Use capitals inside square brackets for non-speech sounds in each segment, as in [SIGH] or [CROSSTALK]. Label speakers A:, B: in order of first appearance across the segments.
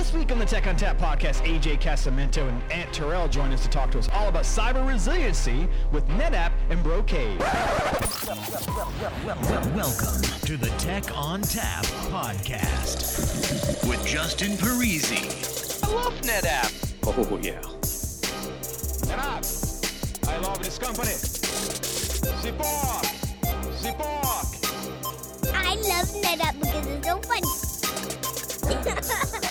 A: This week on the Tech on Tap podcast, AJ Casamento and Ant Tyrrell join us to talk to us all about cyber resiliency with NetApp and Brocade.
B: Welcome to the Tech on Tap podcast with Justin Parisi.
C: I love NetApp.
D: Oh, yeah.
A: NetApp, I love this company. Support, support.
E: I love NetApp because it's so fun. [LAUGHS]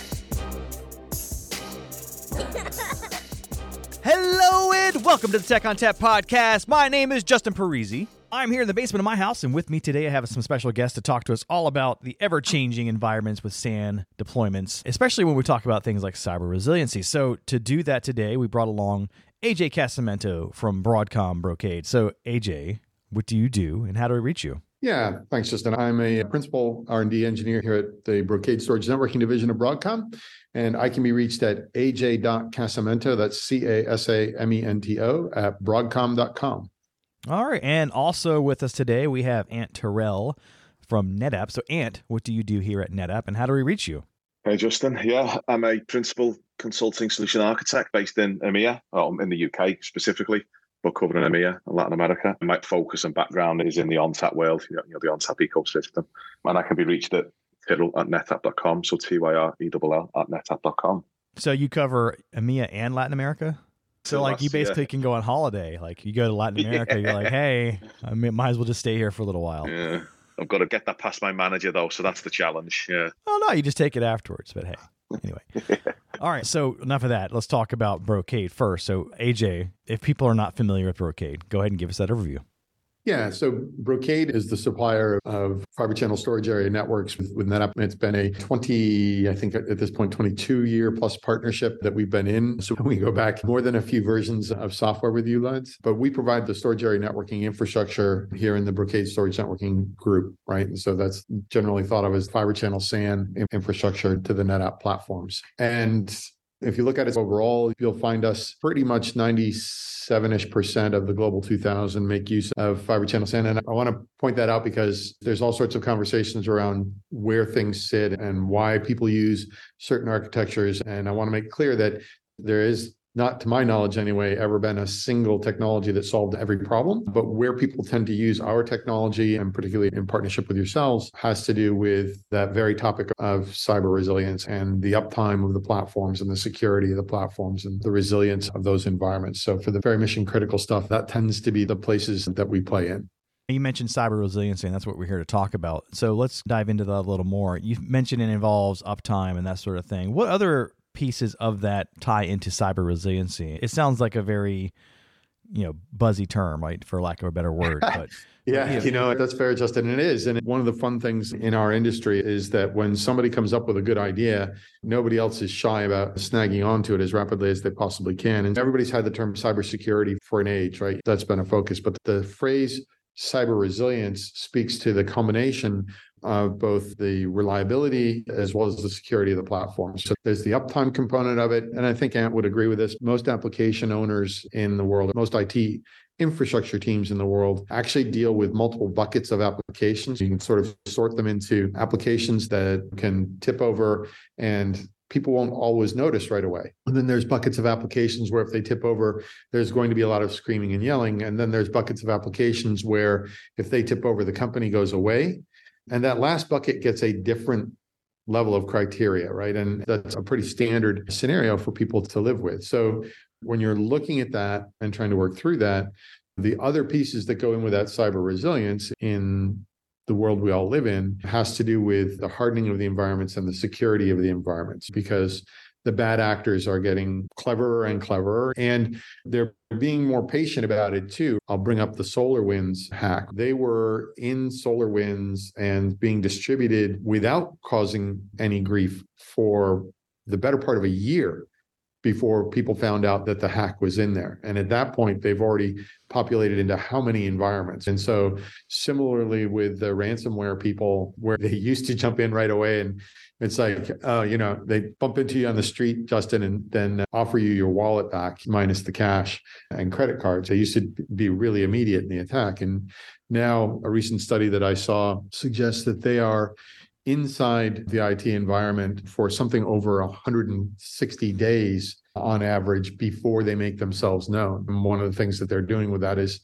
F: Hello and welcome to the Tech on Tap podcast. My name is Justin Parisi. I'm here in the basement of my house, and with me today I have some special guests to talk to us all about the ever changing environments with SAN deployments, especially when we talk about things like cyber resiliency. So, to do that today, we brought along AJ Casamento from Broadcom Brocade. So, AJ, what do you do and how do we reach you?
D: Yeah, thanks, Justin. I'm a principal R&D engineer here at the Brocade Storage Networking Division of Broadcom, and I can be reached at aj.casamento, that's C-A-S-A-M-E-N-T-O, at broadcom.com.
F: All right. And also with us today, we have Ant Tyrrell from NetApp. So, Ant, what do you do here at NetApp and how do we reach you?
G: Hey, Justin. Yeah, I'm a principal consulting solution architect based in EMEA, um, in the UK specifically, but covering EMEA and Latin America. My focus and background is in the ONTAP world, you know, the ONTAP ecosystem. And I can be reached at tyrrell at netapp.com, so T-Y-R-E-L-L at netapp.com.
F: So, you cover EMEA and Latin America? So like you basically yeah. can go on holiday. Like you go to Latin America, yeah. you're like, [LAUGHS] hey, I might as well just stay here for a little while.
G: Yeah. I've got to get that past my manager though, so that's the challenge. Yeah.
F: Oh no, you just take it afterwards. But hey, anyway. [LAUGHS] All right. So enough of that. Let's talk about Brocade first. So AJ, if people are not familiar with Brocade, go ahead and give us that overview.
D: Yeah, so Brocade is the supplier of fiber channel storage area networks with, NetApp. It's been a 20, I think at this point, 22 year plus partnership that we've been in. So we go back more than a few versions of software with you, lads. But we provide the storage area networking infrastructure here in the Brocade Storage Networking Group, right? And so that's generally thought of as fiber channel SAN infrastructure to the NetApp platforms. And if you look at it overall, you'll find us pretty much 97-ish percent of the global 2000 make use of fiber channel SAN. And I want to point that out because there's all sorts of conversations around where things sit and why people use certain architectures. And I want to make clear that there is not to my knowledge anyway, ever been a single technology that solved every problem. But where people tend to use our technology, and particularly in partnership with yourselves, has to do with that very topic of cyber resilience and the uptime of the platforms and the security of the platforms and the resilience of those environments. So for the very mission critical stuff, that tends to be the places that we play in.
F: You mentioned cyber resiliency, and that's what we're here to talk about. So let's dive into that a little more. You mentioned it involves uptime and that sort of thing. What other pieces of that tie into cyber resiliency? It sounds like a very you know buzzy term right for lack of a better word [LAUGHS] but
D: yeah you know that's fair justin and it is and one of the fun things in our industry is that when somebody comes up with a good idea nobody else is shy about snagging onto it as rapidly as they possibly can and everybody's had the term cybersecurity for an age right that's been a focus but the phrase cyber resilience speaks to the combination of both the reliability as well as the security of the platform. So there's the uptime component of it. And I think Ant would agree with this. Most application owners in the world, most IT infrastructure teams in the world actually deal with multiple buckets of applications. You can sort of sort them into applications that can tip over and people won't always notice right away. And then there's buckets of applications where if they tip over, there's going to be a lot of screaming and yelling. And then there's buckets of applications where if they tip over, the company goes away. And that last bucket gets a different level of criteria, right? And that's a pretty standard scenario for people to live with. So when you're looking at that and trying to work through that, the other pieces that go in with that cyber resilience in the world we all live in has to do with the hardening of the environments and the security of the environments because the bad actors are getting cleverer and cleverer and they're being more patient about it too. I'll bring up the SolarWinds hack. They were in SolarWinds and being distributed without causing any grief for the better part of a year before people found out that the hack was in there. And at that point, they've already populated into how many environments. And so, similarly with the ransomware people, where they [LAUGHS] used to jump in right away and it's like, uh, you know, they bump into you on the street, Justin, and then offer you your wallet back minus the cash and credit cards. They used to be really immediate in the attack. And now, a recent study that I saw suggests that they are inside the IT environment for something over 160 days on average before they make themselves known. And one of the things that they're doing with that is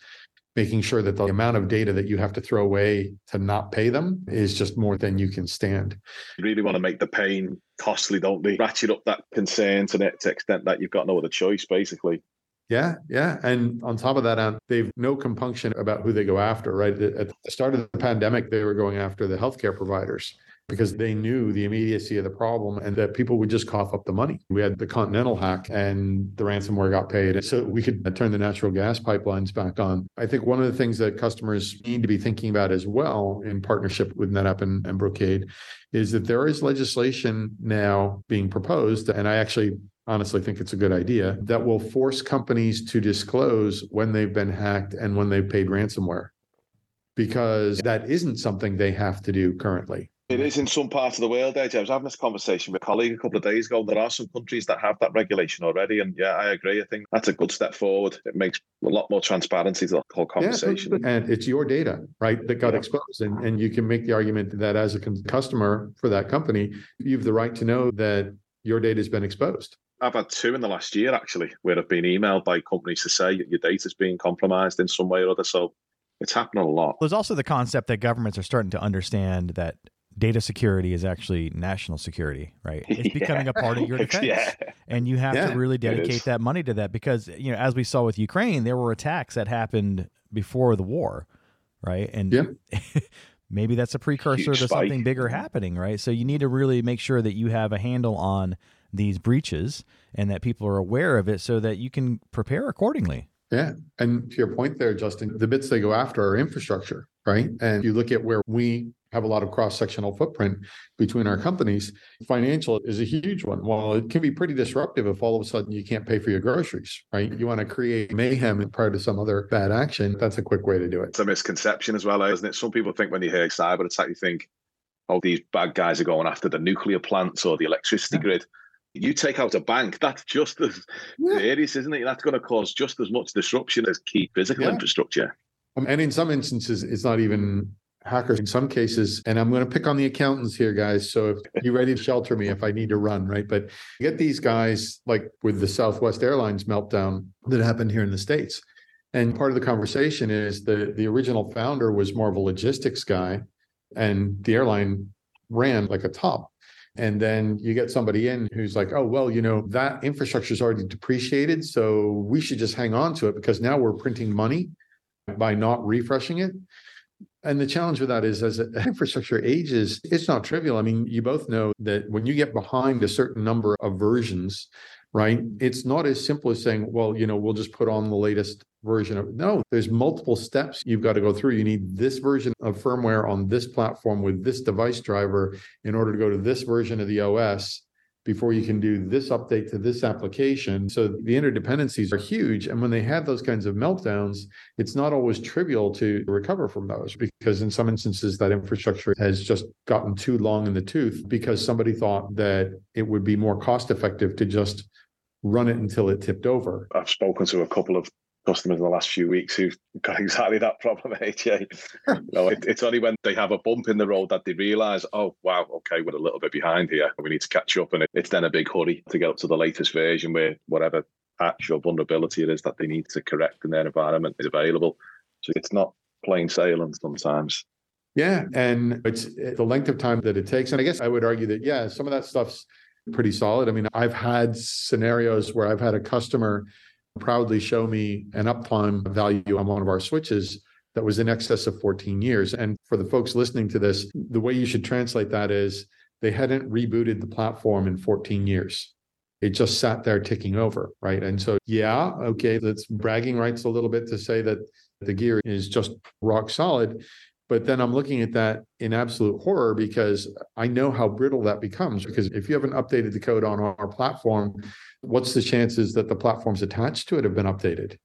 D: making sure that the amount of data that you have to throw away to not pay them is just more than you can stand.
G: You really want to make the pain costly, don't they? Ratchet up that concern to the extent that you've got no other choice, basically.
D: Yeah, yeah. And on top of that, um, they've no compunction about who they go after, right? At the start of the pandemic, they were going after the healthcare providers because they knew the immediacy of the problem and that people would just cough up the money. We had the Continental hack and the ransomware got paid. So we could turn the natural gas pipelines back on. I think one of the things that customers need to be thinking about as well in partnership with NetApp and, and Brocade is that there is legislation now being proposed. And I actually honestly think it's a good idea that will force companies to disclose when they've been hacked and when they've paid ransomware because that isn't something they have to do currently.
G: It is in some parts of the world, eh, Edge. I was having this conversation with a colleague a couple of days ago. There are some countries that have that regulation already. And yeah, I agree. I think that's a good step forward. It makes a lot more transparency to the whole conversation.
D: Yeah, and it's your data, right, that got yeah. exposed. And, and you can make the argument that as a customer for that company, you have the right to know that your data has been exposed.
G: I've had two in the last year, actually, where I've been emailed by companies to say your data's being compromised in some way or other. So it's happening a lot.
F: There's also the concept that governments are starting to understand that data security is actually national security, right? [LAUGHS] It's becoming yeah. a part of your defense. yeah. And you have yeah, to really dedicate that money to that because, you know, as we saw with Ukraine, there were attacks that happened before the war, right? And
D: yeah. [LAUGHS]
F: maybe that's a precursor Huge to spike. something bigger mm-hmm. happening, right? So you need to really make sure that you have a handle on these breaches and that people are aware of it so that you can prepare accordingly.
D: Yeah. And to your point there, Justin, the bits they go after are infrastructure, right? And you look at where we have a lot of cross-sectional footprint between our companies. Financial is a huge one. Well, it can be pretty disruptive if all of a sudden you can't pay for your groceries, right? You want to create mayhem prior to some other bad action. That's a quick way to do it.
G: It's a misconception as well, isn't it? Some people think when you hear cyber attack, you think, oh, these bad guys are going after the nuclear plants or the electricity yeah. grid you take out a bank, that's just as yeah. serious, isn't it? That's going to cause just as much disruption as key physical yeah. infrastructure.
D: Um, and in some instances, it's not even hackers in some cases. And I'm going to pick on the accountants here, guys. So if you're ready to shelter me if I need to run, right? But get these guys like with the Southwest Airlines meltdown that happened here in the States. And part of the conversation is the the original founder was more of a logistics guy, and the airline ran like a top. And then you get somebody in who's like, oh, well, you know, that infrastructure is already depreciated. So we should just hang on to it because now we're printing money by not refreshing it. And the challenge with that is as [LAUGHS] infrastructure ages, it's not trivial. I mean, you both know that when you get behind a certain number of versions, right, it's not as simple as saying, well, you know, we'll just put on the latest version of no there's multiple steps you've got to go through you need this version of firmware on this platform with this device driver in order to go to this version of the os before you can do this update to this application so the interdependencies are huge and when they have those kinds of meltdowns it's not always trivial to recover from those because in some instances that infrastructure has just gotten too long in the tooth because somebody thought that it would be more cost effective to just run it until it tipped over.
G: I've spoken to a couple of customers in the last few weeks who've got [LAUGHS] exactly that problem, AJ. [LAUGHS] no, it, it's only when they have a bump in the road that they realise, oh, wow, okay, we're a little bit behind here. We need to catch up. And it, it's then a big hurry to get up to the latest version where whatever patch or vulnerability it is that they need to correct in their environment is available. So it's not plain sailing sometimes.
D: Yeah. And it's the length of time that it takes. And I guess I would argue that, yeah, some of that stuff's pretty solid. I mean, I've had scenarios where I've had a customer proudly show me an uptime value on one of our switches that was in excess of 14 years. And for the folks listening to this, the way you should translate that is they hadn't rebooted the platform in 14 years. It just sat there ticking over, right? And so, yeah, okay, that's bragging rights a little bit to say that the gear is just rock solid. But then I'm looking at that in absolute horror because I know how brittle that becomes. Because if you haven't updated the code on our platform, what's the chances that the platforms attached to it have been updated?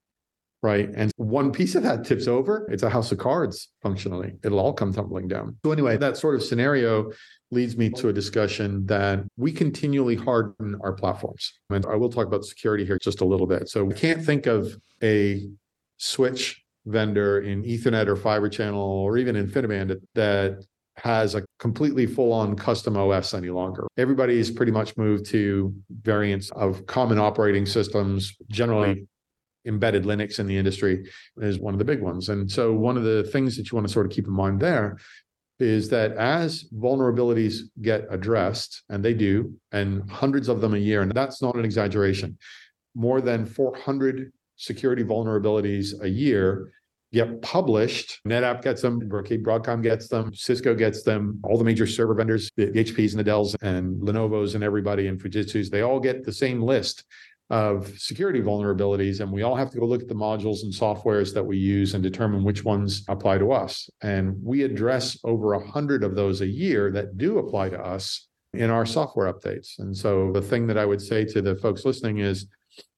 D: Right. And one piece of that tips over, it's a house of cards functionally. It'll all come tumbling down. So, anyway, that sort of scenario leads me to a discussion that we continually harden our platforms. And I will talk about security here just a little bit. So, we can't think of a switch vendor in Ethernet or Fiber Channel or even InfiniBand that has a completely full on custom OS any longer. Everybody's pretty much moved to variants of common operating systems, generally embedded Linux in the industry is one of the big ones. And so one of the things that you want to sort of keep in mind there is that as vulnerabilities get addressed, and they do, and hundreds of them a year, and that's not an exaggeration, more than 400 security vulnerabilities a year get published. NetApp gets them, Broadcom gets them, Cisco gets them, all the major server vendors, the HPs and the Dells and Lenovo's and everybody and Fujitsu's, they all get the same list of security vulnerabilities. And we all have to go look at the modules and softwares that we use and determine which ones apply to us. And we address over a hundred of those a year that do apply to us in our software updates. And so the thing that I would say to the folks listening is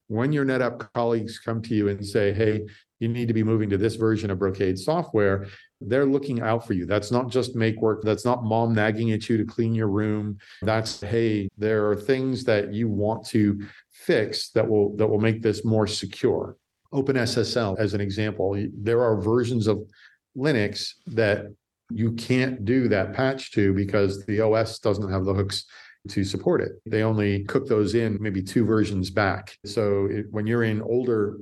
D: when your NetApp colleagues come to you and say, hey, you need to be moving to this version of Brocade software, they're looking out for you. That's not just make work. That's not mom nagging at you to clean your room. That's, hey, there are things that you want to fix that will that will make this more secure. OpenSSL, as an example, there are versions of Linux that you can't do that patch to because the OS doesn't have the hooks to support it. They only cook those in maybe two versions back. So it, when you're in older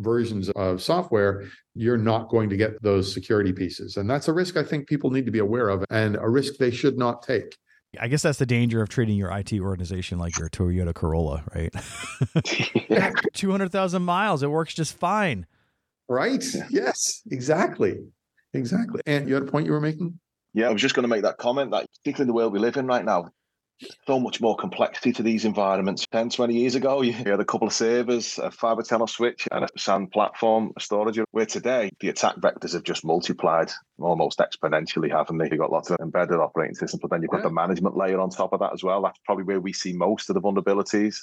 D: versions of software, you're not going to get those security pieces. And that's a risk I think people need to be aware of and a risk they should not take.
F: I guess that's the danger of treating your IT organization like your Toyota Corolla, right? [LAUGHS] 200,000 miles. It works just fine.
D: Right. Yes, exactly. Exactly. And you had a point you were making?
G: Yeah, I was just going to make that comment that, particularly in the world we live in right now, so much more complexity to these environments. 10, 20 years ago, you had a couple of servers, a fiber channel switch, and a SAN platform, a storage. Where today, the attack vectors have just multiplied almost exponentially, haven't they? You've got lots of embedded operating systems, but then you've got yeah. the management layer on top of that as well. That's probably where we see most of the vulnerabilities.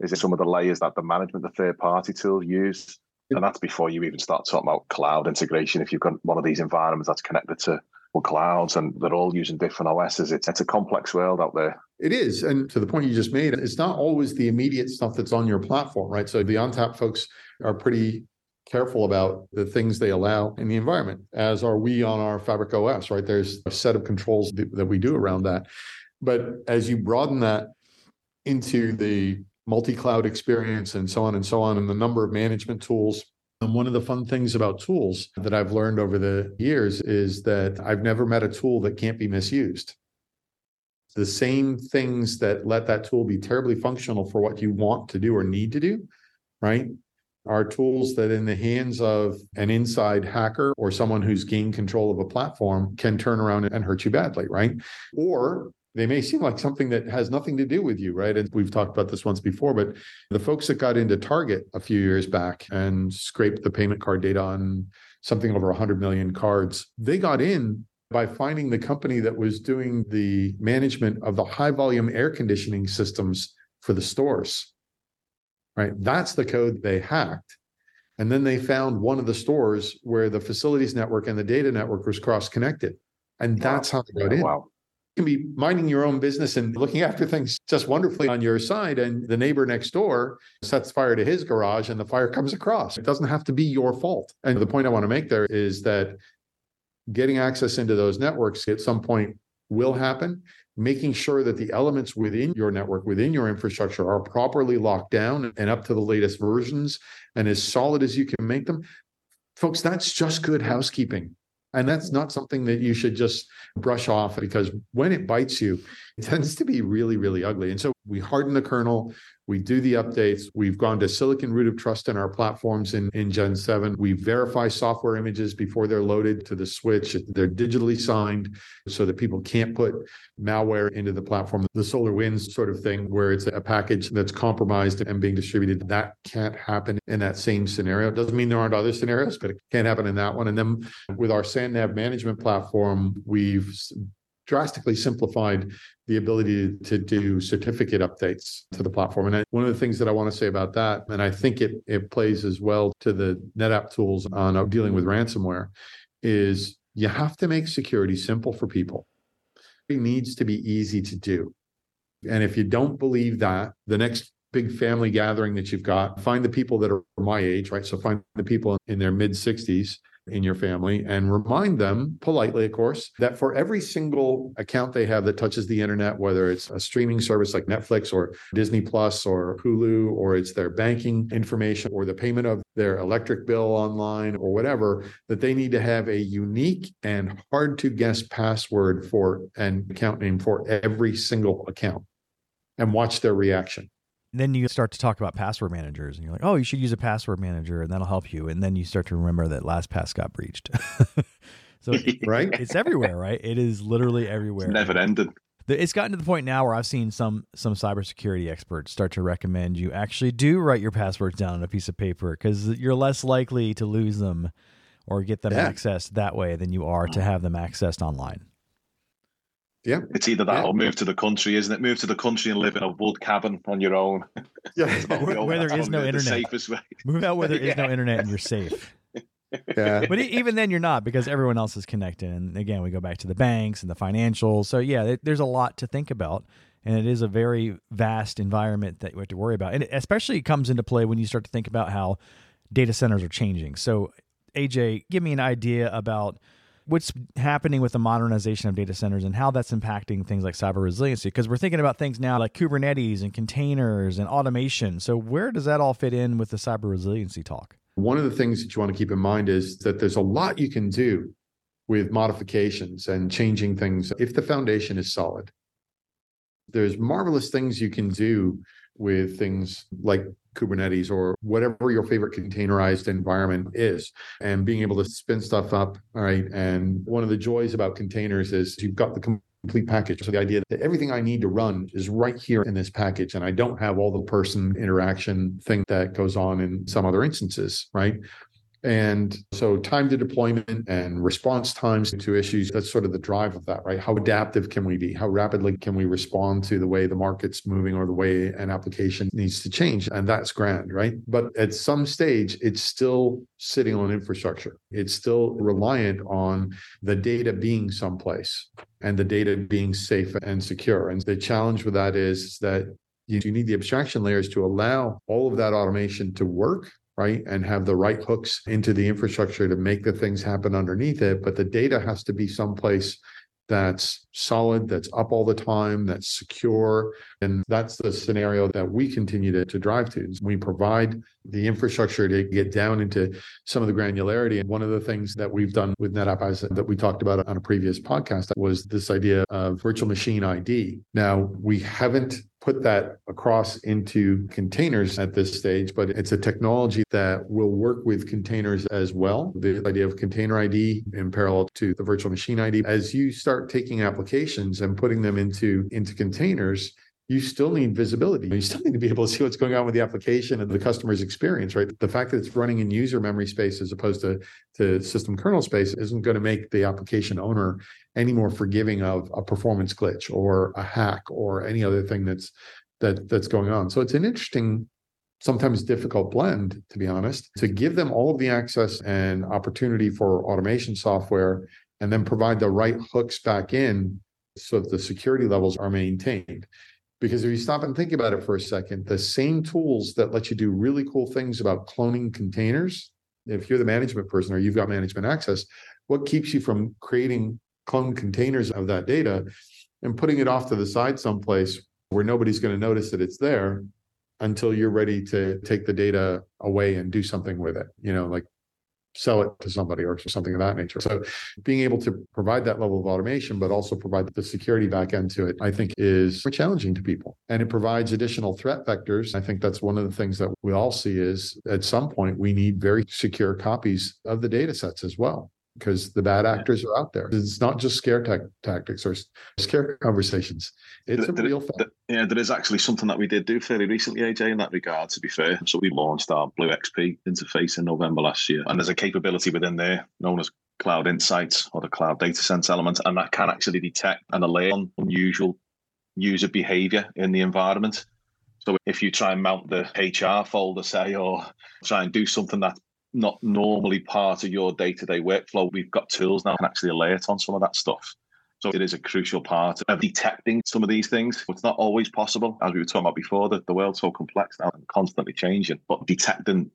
G: Is it some of the layers that the management, the third party tools use? And that's before you even start talking about cloud integration. If you've got one of these environments that's connected to clouds and they're all using different OSs. It's, it's a complex world out there.
D: It is. And to the point you just made, it's not always the immediate stuff that's on your platform, right? So the ONTAP folks are pretty careful about the things they allow in the environment, as are we on our Fabric OS, right? There's a set of controls that we do around that. But as you broaden that into the multi-cloud experience and so on and so on, and the number of management tools and one of the fun things about tools that I've learned over the years is that I've never met a tool that can't be misused. The same things that let that tool be terribly functional for what you want to do or need to do, right? Are tools that, in the hands of an inside hacker or someone who's gained control of a platform, can turn around and hurt you badly, right? Or they may seem like something that has nothing to do with you, right? And we've talked about this once before, but the folks that got into Target a few years back and scraped the payment card data on something over 100 million cards, they got in by finding the company that was doing the management of the high volume air conditioning systems for the stores. Right? That's the code they hacked. And then they found one of the stores where the facilities network and the data network was cross connected. And that's wow. how they got in. Wow can be minding your own business and looking after things just wonderfully on your side and the neighbor next door sets fire to his garage and the fire comes across. It doesn't have to be your fault. And the point i want to make there is that getting access into those networks at some point will happen. Making sure that the elements within your network within your infrastructure are properly locked down and up to the latest versions and as solid as you can make them. Folks that's just good housekeeping and that's not something that you should just brush off because when it bites you, tends to be really, really ugly. And so we harden the kernel, we do the updates. We've gone to silicon root of trust in our platforms in, in Gen 7. We verify software images before they're loaded to the switch. They're digitally signed so that people can't put malware into the platform. The SolarWinds sort of thing, where it's a package that's compromised and being distributed, that can't happen in that same scenario. It doesn't mean there aren't other scenarios, but it can't happen in that one. And then with our SANNAV management platform, we've drastically simplified the ability to do certificate updates to the platform. And one of the things that I want to say about that, and I think it it plays as well to the NetApp tools on uh, dealing with ransomware, is you have to make security simple for people. It needs to be easy to do. And if you don't believe that, the next big family gathering that you've got, find the people that are my age, right? So find the people in their mid 60s in your family and remind them politely, of course, that for every single account they have that touches the internet, whether it's a streaming service like Netflix or Disney Plus or Hulu, or it's their banking information or the payment of their electric bill online or whatever, that they need to have a unique and hard to guess password for an account name for every single account and watch their reaction
F: then you start to talk about password managers and you're like, oh, you should use a password manager and that'll help you. And then you start to remember that LastPass got breached. [LAUGHS] so [LAUGHS]
D: right?
F: it's everywhere, right? It is literally everywhere.
G: It's never ended.
F: It's gotten to the point now where I've seen some some cybersecurity experts start to recommend you actually do write your passwords down on a piece of paper because you're less likely to lose them or get them
D: Yeah.
F: accessed that way than you are to mm. have them accessed online.
D: Yeah.
G: It's either that
D: Yeah.
G: or move to the country, isn't it? Move to the country and live in a wood cabin on your own.
D: Yeah. [LAUGHS]
F: Where- where there
G: That's
F: is no
G: probably the
F: internet.
G: safest way.
F: Move out where there [LAUGHS] is no internet and you're safe.
D: yeah.
F: but e- even then you're not because everyone else is connected and again we go back to the banks and the financials so yeah there's a lot to think about and it is a very vast environment that you have to worry about and it especially comes into play when you start to think about how data centers are changing so aj give me an idea about what's happening with the modernization of data centers and how that's impacting things like cyber resiliency because we're thinking about things now like kubernetes and containers and automation so where does that all fit in with the cyber resiliency talk
D: One of the things that you want to keep in mind is that there's a lot you can do with modifications and changing things if the foundation is solid. There's marvelous things you can do with things like Kubernetes or whatever your favorite containerized environment is, and being able to spin stuff up. All right. And one of the joys about containers is you've got the complete package. So the idea that everything I need to run is right here in this package, and I don't have all the person interaction thing that goes on in some other instances, right? And so time to deployment and response times to issues, that's sort of the drive of that, right? How adaptive can we be? How rapidly can we respond to the way the market's moving or the way an application needs to change? And that's grand, right? But at some stage, it's still sitting on infrastructure. It's still reliant on the data being someplace and the data being safe and secure. And the challenge with that is that you need the abstraction layers to allow all of that automation to work right and have the right hooks into the infrastructure to make the things happen underneath it but the data has to be someplace that's solid that's up all the time that's secure and that's the scenario that we continue to, to drive to. We provide the infrastructure to get down into some of the granularity and one of the things that we've done with netapp as that we talked about on a previous podcast was this idea of virtual machine id now we haven't put that across into containers at this stage, but it's a technology that will work with containers as well. The idea of container ID in parallel to the virtual machine ID. As you start taking applications and putting them into, into containers, you still need visibility. You still need to be able to see what's going on with the application and the customer's experience, right? The fact that it's running in user memory space as opposed to, to system kernel space isn't going to make the application owner any more forgiving of a performance glitch or a hack or any other thing that's that that's going on. So it's an interesting, sometimes difficult blend, to be honest, to give them all of the access and opportunity for automation software and then provide the right hooks back in so that the security levels are maintained. Because if you stop and think about it for a second, the same tools that let you do really cool things about cloning containers, if you're the management person or you've got management access, what keeps you from creating clone containers of that data and putting it off to the side someplace where nobody's going to notice that it's there until you're ready to take the data away and do something with it, you know, like sell it to somebody or something of that nature. So being able to provide that level of automation, but also provide the security back end to it, I think is challenging to people. And it provides additional threat vectors. I think that's one of the things that we all see is at some point we need very secure copies of the data sets as well. Because the bad actors are out there. It's not just scare tech tactics or scare conversations. It's a
G: There-
D: real
G: there- Yeah, there is actually something that we did do fairly recently, AJ, in that regard, to be fair. So we launched our BlueXP interface in November last year. And there's a capability within there known as Cloud Insights or the Cloud Data Sense element. And that can actually detect and alert on unusual user behavior in the environment. So if you try and mount the HR folder, say, or try and do something that's not normally part of your day-to-day workflow, we've got tools now can actually alert on some of that stuff. So it is a crucial part of detecting some of these things. It's not always possible, as we were talking about before, that the world's so complex now and constantly changing. But detecting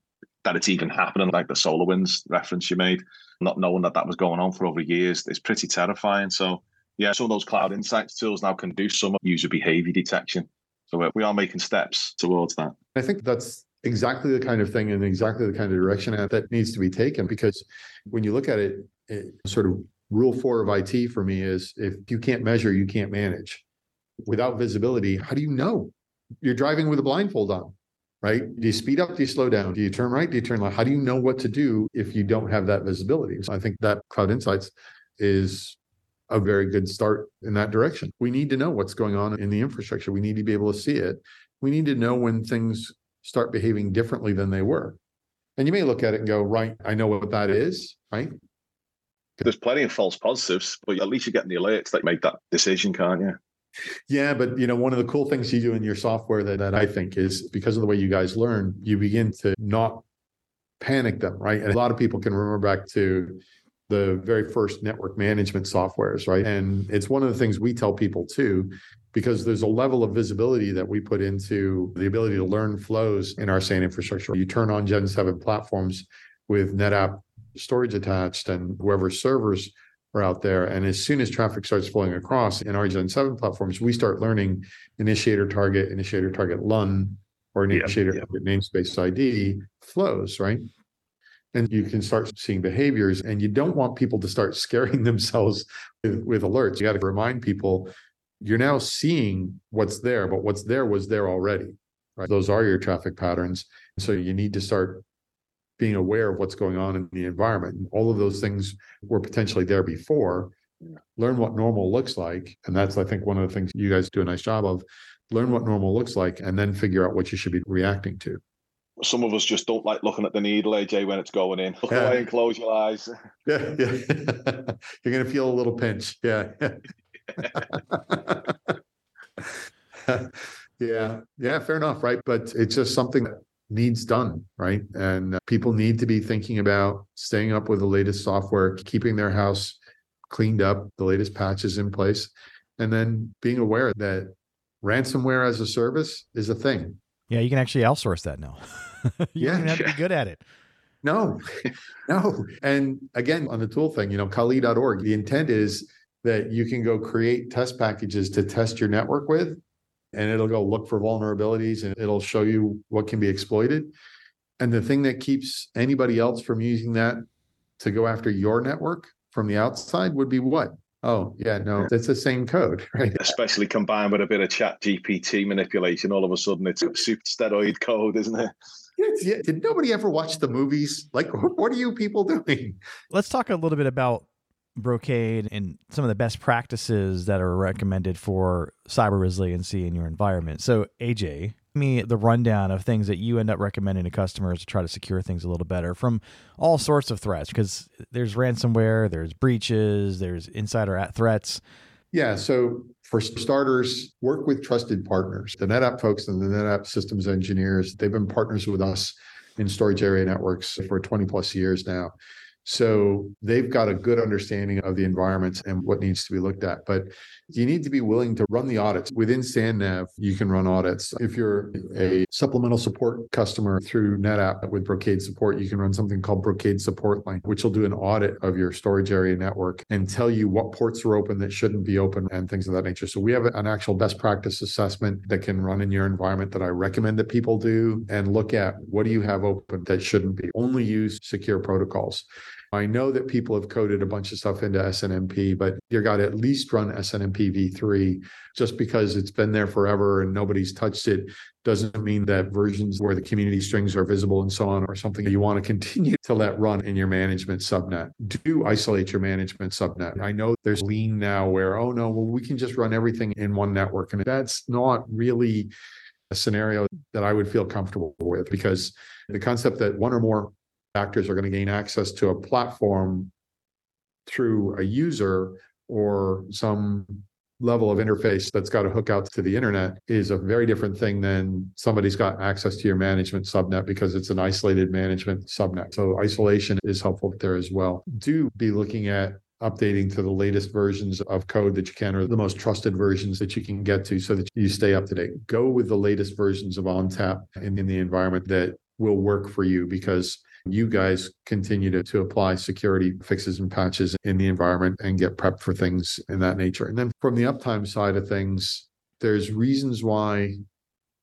G: that it's even happening, like the SolarWinds reference you made, not knowing that that was going on for over years, is pretty terrifying. So, yeah, some of those cloud insights tools now can do some user behavior detection. So we are making steps towards that.
D: I think that's exactly the kind of thing and exactly the kind of direction that needs to be taken because when you look at it, it sort of rule four of IT for me is if you can't measure, you can't manage. Without visibility, how do you know? You're driving with a blindfold on right? Do you speed up? Do you slow down? Do you turn right? Do you turn left? How do you know what to do if you don't have that visibility? So I think that Cloud Insights is a very good start in that direction. We need to know what's going on in the infrastructure. We need to be able to see it. We need to know when things start behaving differently than they were. And you may look at it and go, right, I know what that is, right?
G: There's plenty of false positives, but at least you're getting the alerts that make that decision, can't you?
D: Yeah, but you know, one of the cool things you do in your software that, that I think is because of the way you guys learn, you begin to not panic them, right? And a lot of people can remember back to the very first network management softwares, right? And it's one of the things we tell people too, because there's a level of visibility that we put into the ability to learn flows in our SAN infrastructure. You turn on Gen 7 platforms with NetApp storage attached and whoever servers are out there. And as soon as traffic starts flowing across in our Gen 7 platforms, we start learning initiator target, initiator target LUN, or initiator yeah, yeah. namespace ID flows, right? And you can start seeing behaviors, and you don't want people to start [LAUGHS] scaring themselves with, with alerts. You got to remind people you're now seeing what's there, but what's there was there already. Right? Those are your traffic patterns. So you need to start being aware of what's going on in the environment. All of those things were potentially there before. Learn what normal looks like. And that's, I think, one of the things you guys do a nice job of. Learn what normal looks like and then figure out what you should be reacting to.
G: Some of us just don't like looking at the needle, AJ, when it's going in. Look yeah. away and close your eyes. [LAUGHS]
D: Yeah, yeah. [LAUGHS] You're going to feel a little pinch. Yeah. [LAUGHS] [LAUGHS] yeah. Yeah. Fair enough. Right. But it's just something that needs done, right? And uh, people need to be thinking about staying up with the latest software, keeping their house cleaned up, the latest patches in place, and then being aware that ransomware as a service is a thing.
F: Yeah, you can actually outsource that now. [LAUGHS] you yeah, don't have to be good at it.
D: No, [LAUGHS] no. And again, on the tool thing, you know, Kali.org, the intent is that you can go create test packages to test your network with and it'll go look for vulnerabilities and it'll show you what can be exploited. And the thing that keeps anybody else from using that to go after your network from the outside would be what? Oh, yeah, no, it's the same code, [LAUGHS] right?
G: Especially combined with a bit of ChatGPT manipulation. All of a sudden, it's [LAUGHS] super steroid code, isn't it?
D: Yeah, did nobody ever watch the movies? Like, [LAUGHS] what are you people doing?
F: Let's talk a little bit about Brocade and some of the best practices that are recommended for cyber resiliency in your environment. So, AJ, me the rundown of things that you end up recommending to customers to try to secure things a little better from all sorts of threats because there's ransomware, there's breaches, there's insider at threats.
D: Yeah. So, for starters, work with trusted partners. The NetApp folks and the NetApp systems engineers, they've been partners with us in storage area networks for 20 plus years now. So they've got a good understanding of the environments and what needs to be looked at. But you need to be willing to run the audits. Within SANNAV, you can run audits. If you're a supplemental support customer through NetApp with Brocade support, you can run something called Brocade Support Link, which will do an audit of your storage area network and tell you what ports are open that shouldn't be open and things of that nature. So we have an actual best practice assessment that can run in your environment that I recommend that people do and look at what do you have open that shouldn't be. Only use secure protocols. I know that people have coded a bunch of stuff into SNMP, but you got to at least run SNMP v3 just because it's been there forever and nobody's touched it doesn't mean that versions where the community strings are visible and so on are something you want to continue to let run in your management subnet. Do isolate your management subnet. I know there's lean now where, oh no, well, we can just run everything in one network. And that's not really a scenario that I would feel comfortable with because the concept that one or more actors are going to gain access to a platform through a user or some level of interface that's got to hook out to the internet is a very different thing than somebody's got access to your management subnet because it's an isolated management subnet. So isolation is helpful there as well. Do be looking at updating to the latest versions of code that you can or the most trusted versions that you can get to so that you stay up to date. Go with the latest versions of ONTAP in, in the environment that will work for you because you guys continue to, to apply security fixes and patches in the environment and get prepped for things in that nature. And then from the uptime side of things, there's reasons why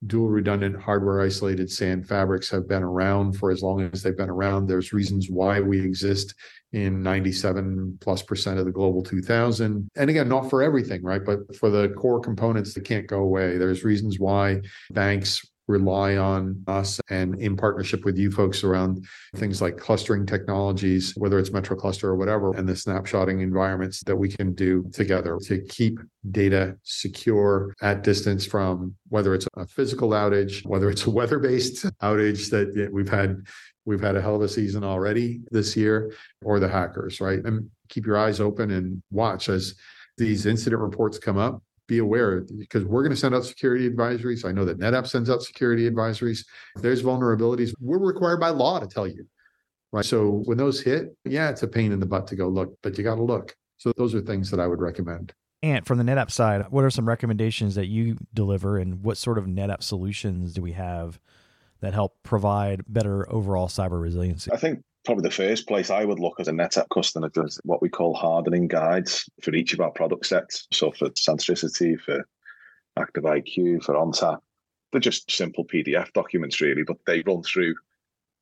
D: dual redundant hardware isolated SAN fabrics have been around for as long as they've been around. There's reasons why we exist in 97 plus percent of the global 2000. And again, not for everything, right? But for the core components that can't go away, there's reasons why banks rely on us and in partnership with you folks around things like clustering technologies, whether it's Metro Cluster or whatever, and the snapshotting environments that we can do together to keep data secure at distance from whether it's a physical outage, whether it's a weather-based [LAUGHS] outage that we've had we've had a hell of a season already this year, or the hackers, right? And keep your eyes open and watch as these incident reports come up be aware because we're going to send out security advisories. I know that NetApp sends out security advisories. there's vulnerabilities. We're required by law to tell you, right? So when those hit, yeah, it's a pain in the butt to go look, but you got to look. So those are things that I would recommend.
F: And from the NetApp side, what are some recommendations that you deliver, and what sort of NetApp solutions do we have that help provide better overall cyber resiliency?
G: I think probably the first place I would look as a NetApp customer is what we call hardening guides for each of our product sets. So for Centricity, for Active IQ, for ONTAP, they're just simple PDF documents, really, but they run through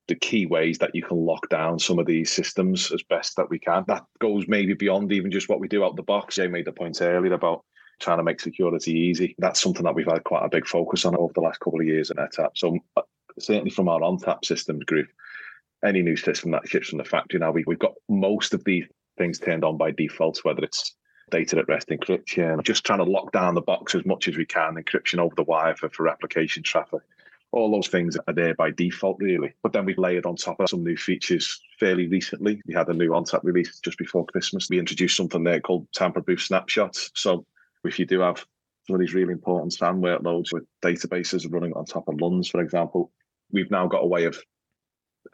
G: the key ways that you can lock down some of these systems as best that we can. That goes maybe beyond even just what we do out the box. Jay made the point earlier about trying to make security easy. That's something that we've had quite a big focus on over the last couple of years at NetApp. So uh, certainly from our ONTAP systems group, any new system that ships from the factory now, we, we've got most of these things turned on by default, whether it's data at rest encryption, just trying to lock down the box as much as we can, encryption over the wire for, for replication traffic. All those things are there by default, really. But then we've layered on top of some new features fairly recently. We had a new ONTAP release just before Christmas. We introduced something there called tamper proof snapshots. So if you do have some of these really important SAN workloads with databases running on top of LUNs, for example, we've now got a way of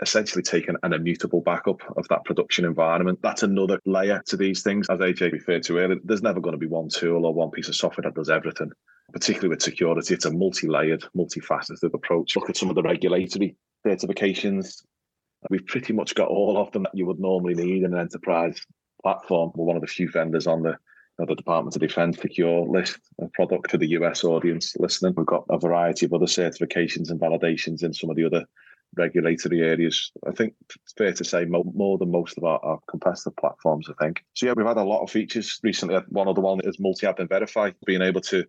G: essentially taken an immutable backup of that production environment. That's another layer to these things. As AJ referred to earlier, there's never going to be one tool or one piece of software that does everything. Particularly with security, it's a multi-layered, multifaceted approach. Look at some of the regulatory certifications. We've pretty much got all of them that you would normally need in an enterprise platform. We're one of the few vendors on the the Department of Defense secure list of product for the US audience listening. We've got a variety of other certifications and validations in some of the other regulatory areas. I think it's fair to say more, than most of our, our, competitive platforms, I think. So, yeah, we've had a lot of features recently. One other one is multi admin verify, being able to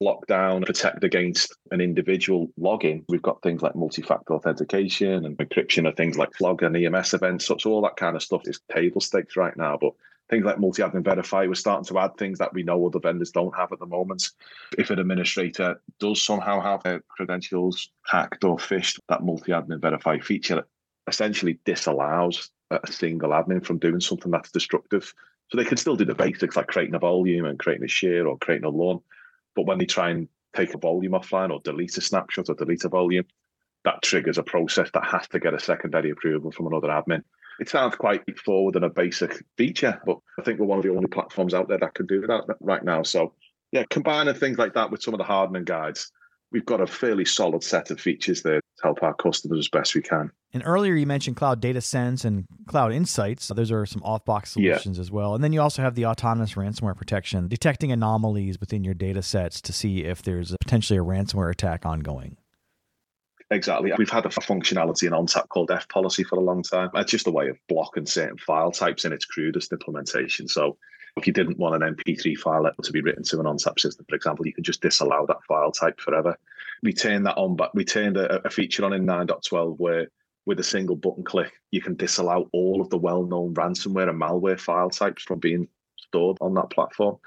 G: lock down, protect against an individual login. We've got things like multi factor authentication and encryption of things like Flog and EMS events. So, so all that kind of stuff is table stakes right now. But things like multi-admin verify we're starting to add things that we know other vendors don't have at the moment if an administrator does somehow have their credentials hacked or phished that multi-admin verify feature essentially disallows a single admin from doing something that's destructive so they can still do the basics like creating a volume and creating a share or creating a LUN. but when they try and take a volume offline or delete a snapshot or delete a volume that triggers a process that has to get a secondary approval from another admin it sounds quite forward and a basic feature, but I think we're one of the only platforms out there that can do that right now. So, yeah, combining things like that with some of the hardening guides, we've got a fairly solid set of features there to help our customers as best we can.
F: And earlier you mentioned Cloud Data Sense and Cloud Insights. Those are some off-box solutions yeah. as well. And then you also have the autonomous ransomware protection, detecting anomalies within your data sets to see if there's potentially a ransomware attack ongoing.
G: Exactly. We've had a functionality in ONTAP called FPolicy for a long time. It's just a way of blocking certain file types in its crudest implementation. So if you didn't want an MP3 file to be written to an ONTAP system, for example, you could just disallow that file type forever. We turned that on, but we turned a, a feature on in 9.12 where with a single button click, you can disallow all of the well-known ransomware and malware file types from being stored on that platform.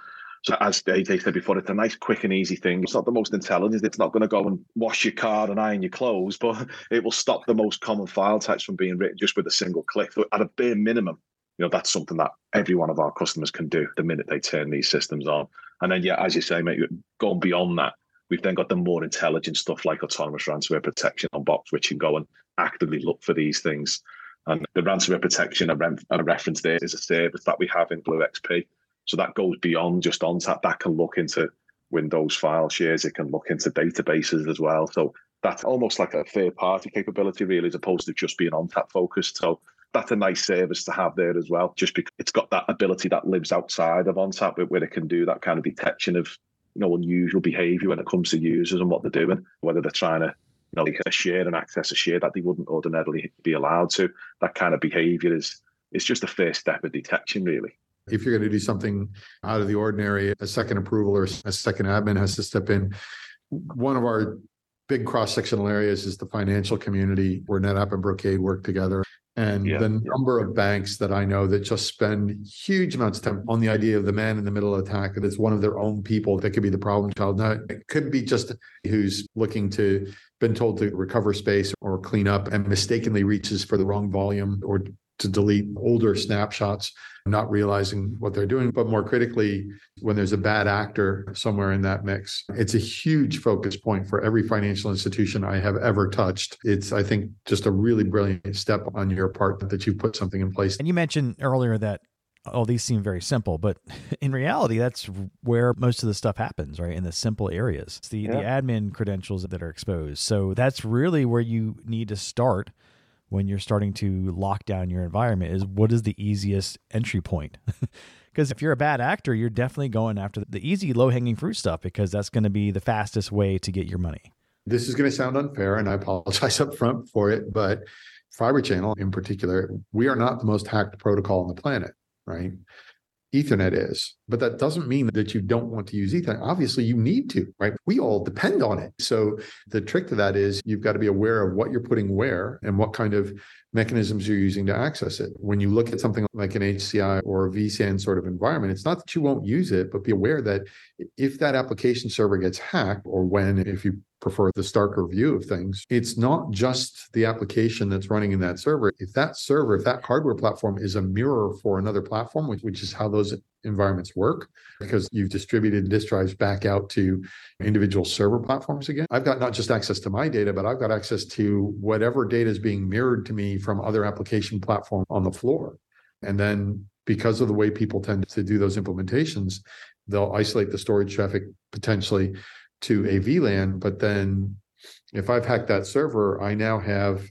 G: So as they said before, it's a nice, quick and easy thing. It's not the most intelligent. It's not going to go and wash your car and iron your clothes, but it will stop the most common file types from being written just with a single click. So at a bare minimum, you know, that's something that every one of our customers can do the minute they turn these systems on. And then, yeah, as you say, mate, going beyond that, we've then got the more intelligent stuff like autonomous ransomware protection on box, which can go and actively look for these things. And the ransomware protection, a, rem- reference there is a service that we have in BlueXP so that goes beyond just ONTAP. That can look into Windows file shares. It can look into databases as well. So that's almost like a third party capability, really, as opposed to just being ONTAP focused. So that's a nice service to have there as well, just because it's got that ability that lives outside of ONTAP, where it can do that kind of detection of you know unusual behavior when it comes to users and what they're doing, whether they're trying to you know, like a share and access a share that they wouldn't ordinarily be allowed to. That kind of behavior is is just the first step of detection, really.
D: If you're going to do something out of the ordinary, a second approval or a second admin has to step in. One of our big cross sectional areas is the financial community where NetApp and Brocade work together. And
G: Yeah,
D: the number of banks that I know that just spend huge amounts of time on the idea of the man in the middle attack, that it's one of their own people that could be the problem child. Now, it could be just who's looking to, been told to recover space or clean up and mistakenly reaches for the wrong volume or to delete older snapshots, not realizing what they're doing. But more critically, when there's a bad actor somewhere in that mix, it's a huge focus point for every financial institution I have ever touched. It's, I think, just a really brilliant step on your part that you put something in place.
F: And you mentioned earlier that all these seem very simple, but [LAUGHS] in reality that's where most of the stuff happens, right? In the simple areas. It's the the admin credentials that are exposed. So that's really where you need to start when you're starting to lock down your environment is what is the easiest entry point? [LAUGHS] Because if you're a bad actor, you're definitely going after the easy low hanging fruit stuff because that's going to be the fastest way to get your money.
D: this is going to sound unfair and I apologize [LAUGHS] up front for it, but Fiber Channel in particular, we are not the most hacked protocol on the planet, right? Ethernet is, but that doesn't mean that you don't want to use Ethernet. Obviously, you need to, right? We all depend on it. So the trick to that is you've got to be aware of what you're putting where and what kind of mechanisms you're using to access it. When you look at something like an HCI or a vSAN sort of environment, it's not that you won't use it, but be aware that if that application server gets hacked, or when, if you prefer the starker view of things, it's not just the application that's running in that server. If that server, if that hardware platform is a mirror for another platform, which, which is how those environments work, because you've distributed disk drives back out to individual server platforms again. I've got not just access to my data, but I've got access to whatever data is being mirrored to me from other application platform on the floor. And then because of the way people tend to do those implementations, they'll isolate the storage traffic potentially to a VLAN, but then if I've hacked that server, I now have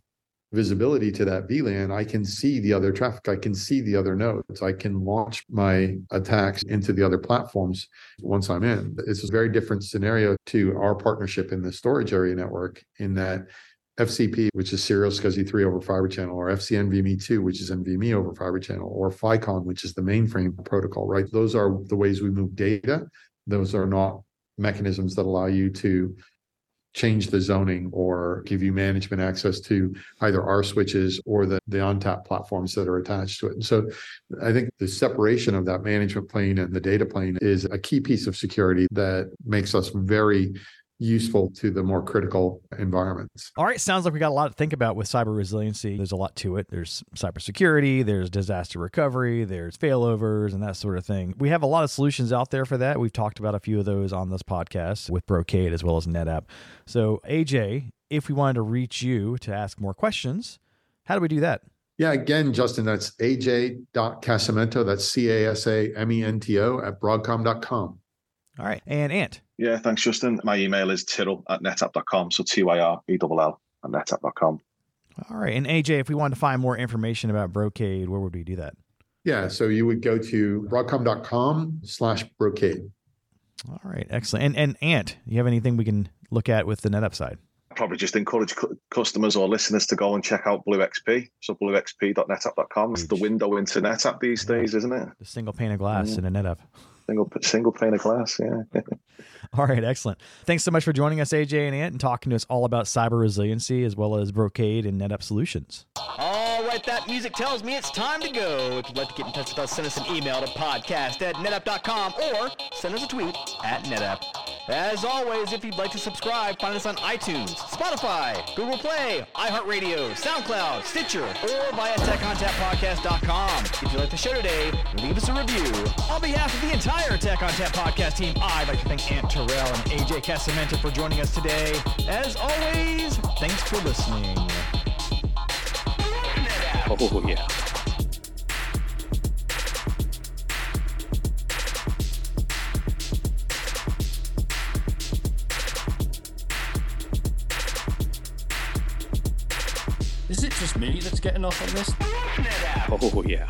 D: visibility to that VLAN. I can see the other traffic. I can see the other nodes. I can launch my attacks into the other platforms once I'm in. It's a very different scenario to our partnership in the storage area network in that FCP, which is serial SCSI 3 over fiber channel, or FCNVMe 2, which is NVMe over fiber channel, or FICON, which is the mainframe protocol, right? Those are the ways we move data. Those are not mechanisms that allow you to change the zoning or give you management access to either our switches or the, the ONTAP platforms that are attached to it. And so I think the separation of that management plane and the data plane is a key piece of security that makes us very useful to the more critical environments.
F: All right, sounds like we got a lot to think about with cyber resiliency. There's a lot to it. There's cybersecurity, there's disaster recovery, there's failovers, and that sort of thing. We have a lot of solutions out there for that. We've talked about a few of those on this podcast with Brocade as well as NetApp. So, AJ, if we wanted to reach you to ask more questions, how do we do that?
D: Yeah, again, Justin, that's aj.casamento, that's C A S A M E N T O at broadcom.com.
F: All right, and Ant.
G: Yeah, thanks, Justin. My email is tyrrell at netapp.com. So T Y R E L L at netapp.com.
F: All right, and AJ, if we wanted to find more information about Brocade, where would we do that?
D: Yeah, so you would go to broadcom.com slash brocade.
F: All right, excellent. And and Ant, you have anything we can look at with the NetApp side?
G: Probably just encourage cu- customers or listeners to go and check out BlueXP. So bluexp.netapp.com. It's the window into NetApp these days, isn't it?
F: The single pane of glass mm. in a NetApp.
G: Single single pane of glass. Yeah. [LAUGHS] [LAUGHS]
F: All right, excellent. Thanks so much for joining us, AJ and Ant, and talking to us all about cyber resiliency as well as Brocade and NetApp solutions.
A: All right, that music tells me it's time to go. If you'd like to get in touch with us, send us an email to podcast at netapp.com or send us a tweet at netapp. As always, if you'd like to subscribe, find us on iTunes, Spotify, Google Play, iHeartRadio, SoundCloud, Stitcher, or via TechOnTapPodcast.com. If you like the show today, leave us a review. On behalf of the entire Tech ONTAP podcast team, I'd like to thank Ant Tyrrell and AJ Casamento for joining us today. As always, thanks for listening.
G: Oh yeah.
H: Getting off on this?
I: Oh, yeah.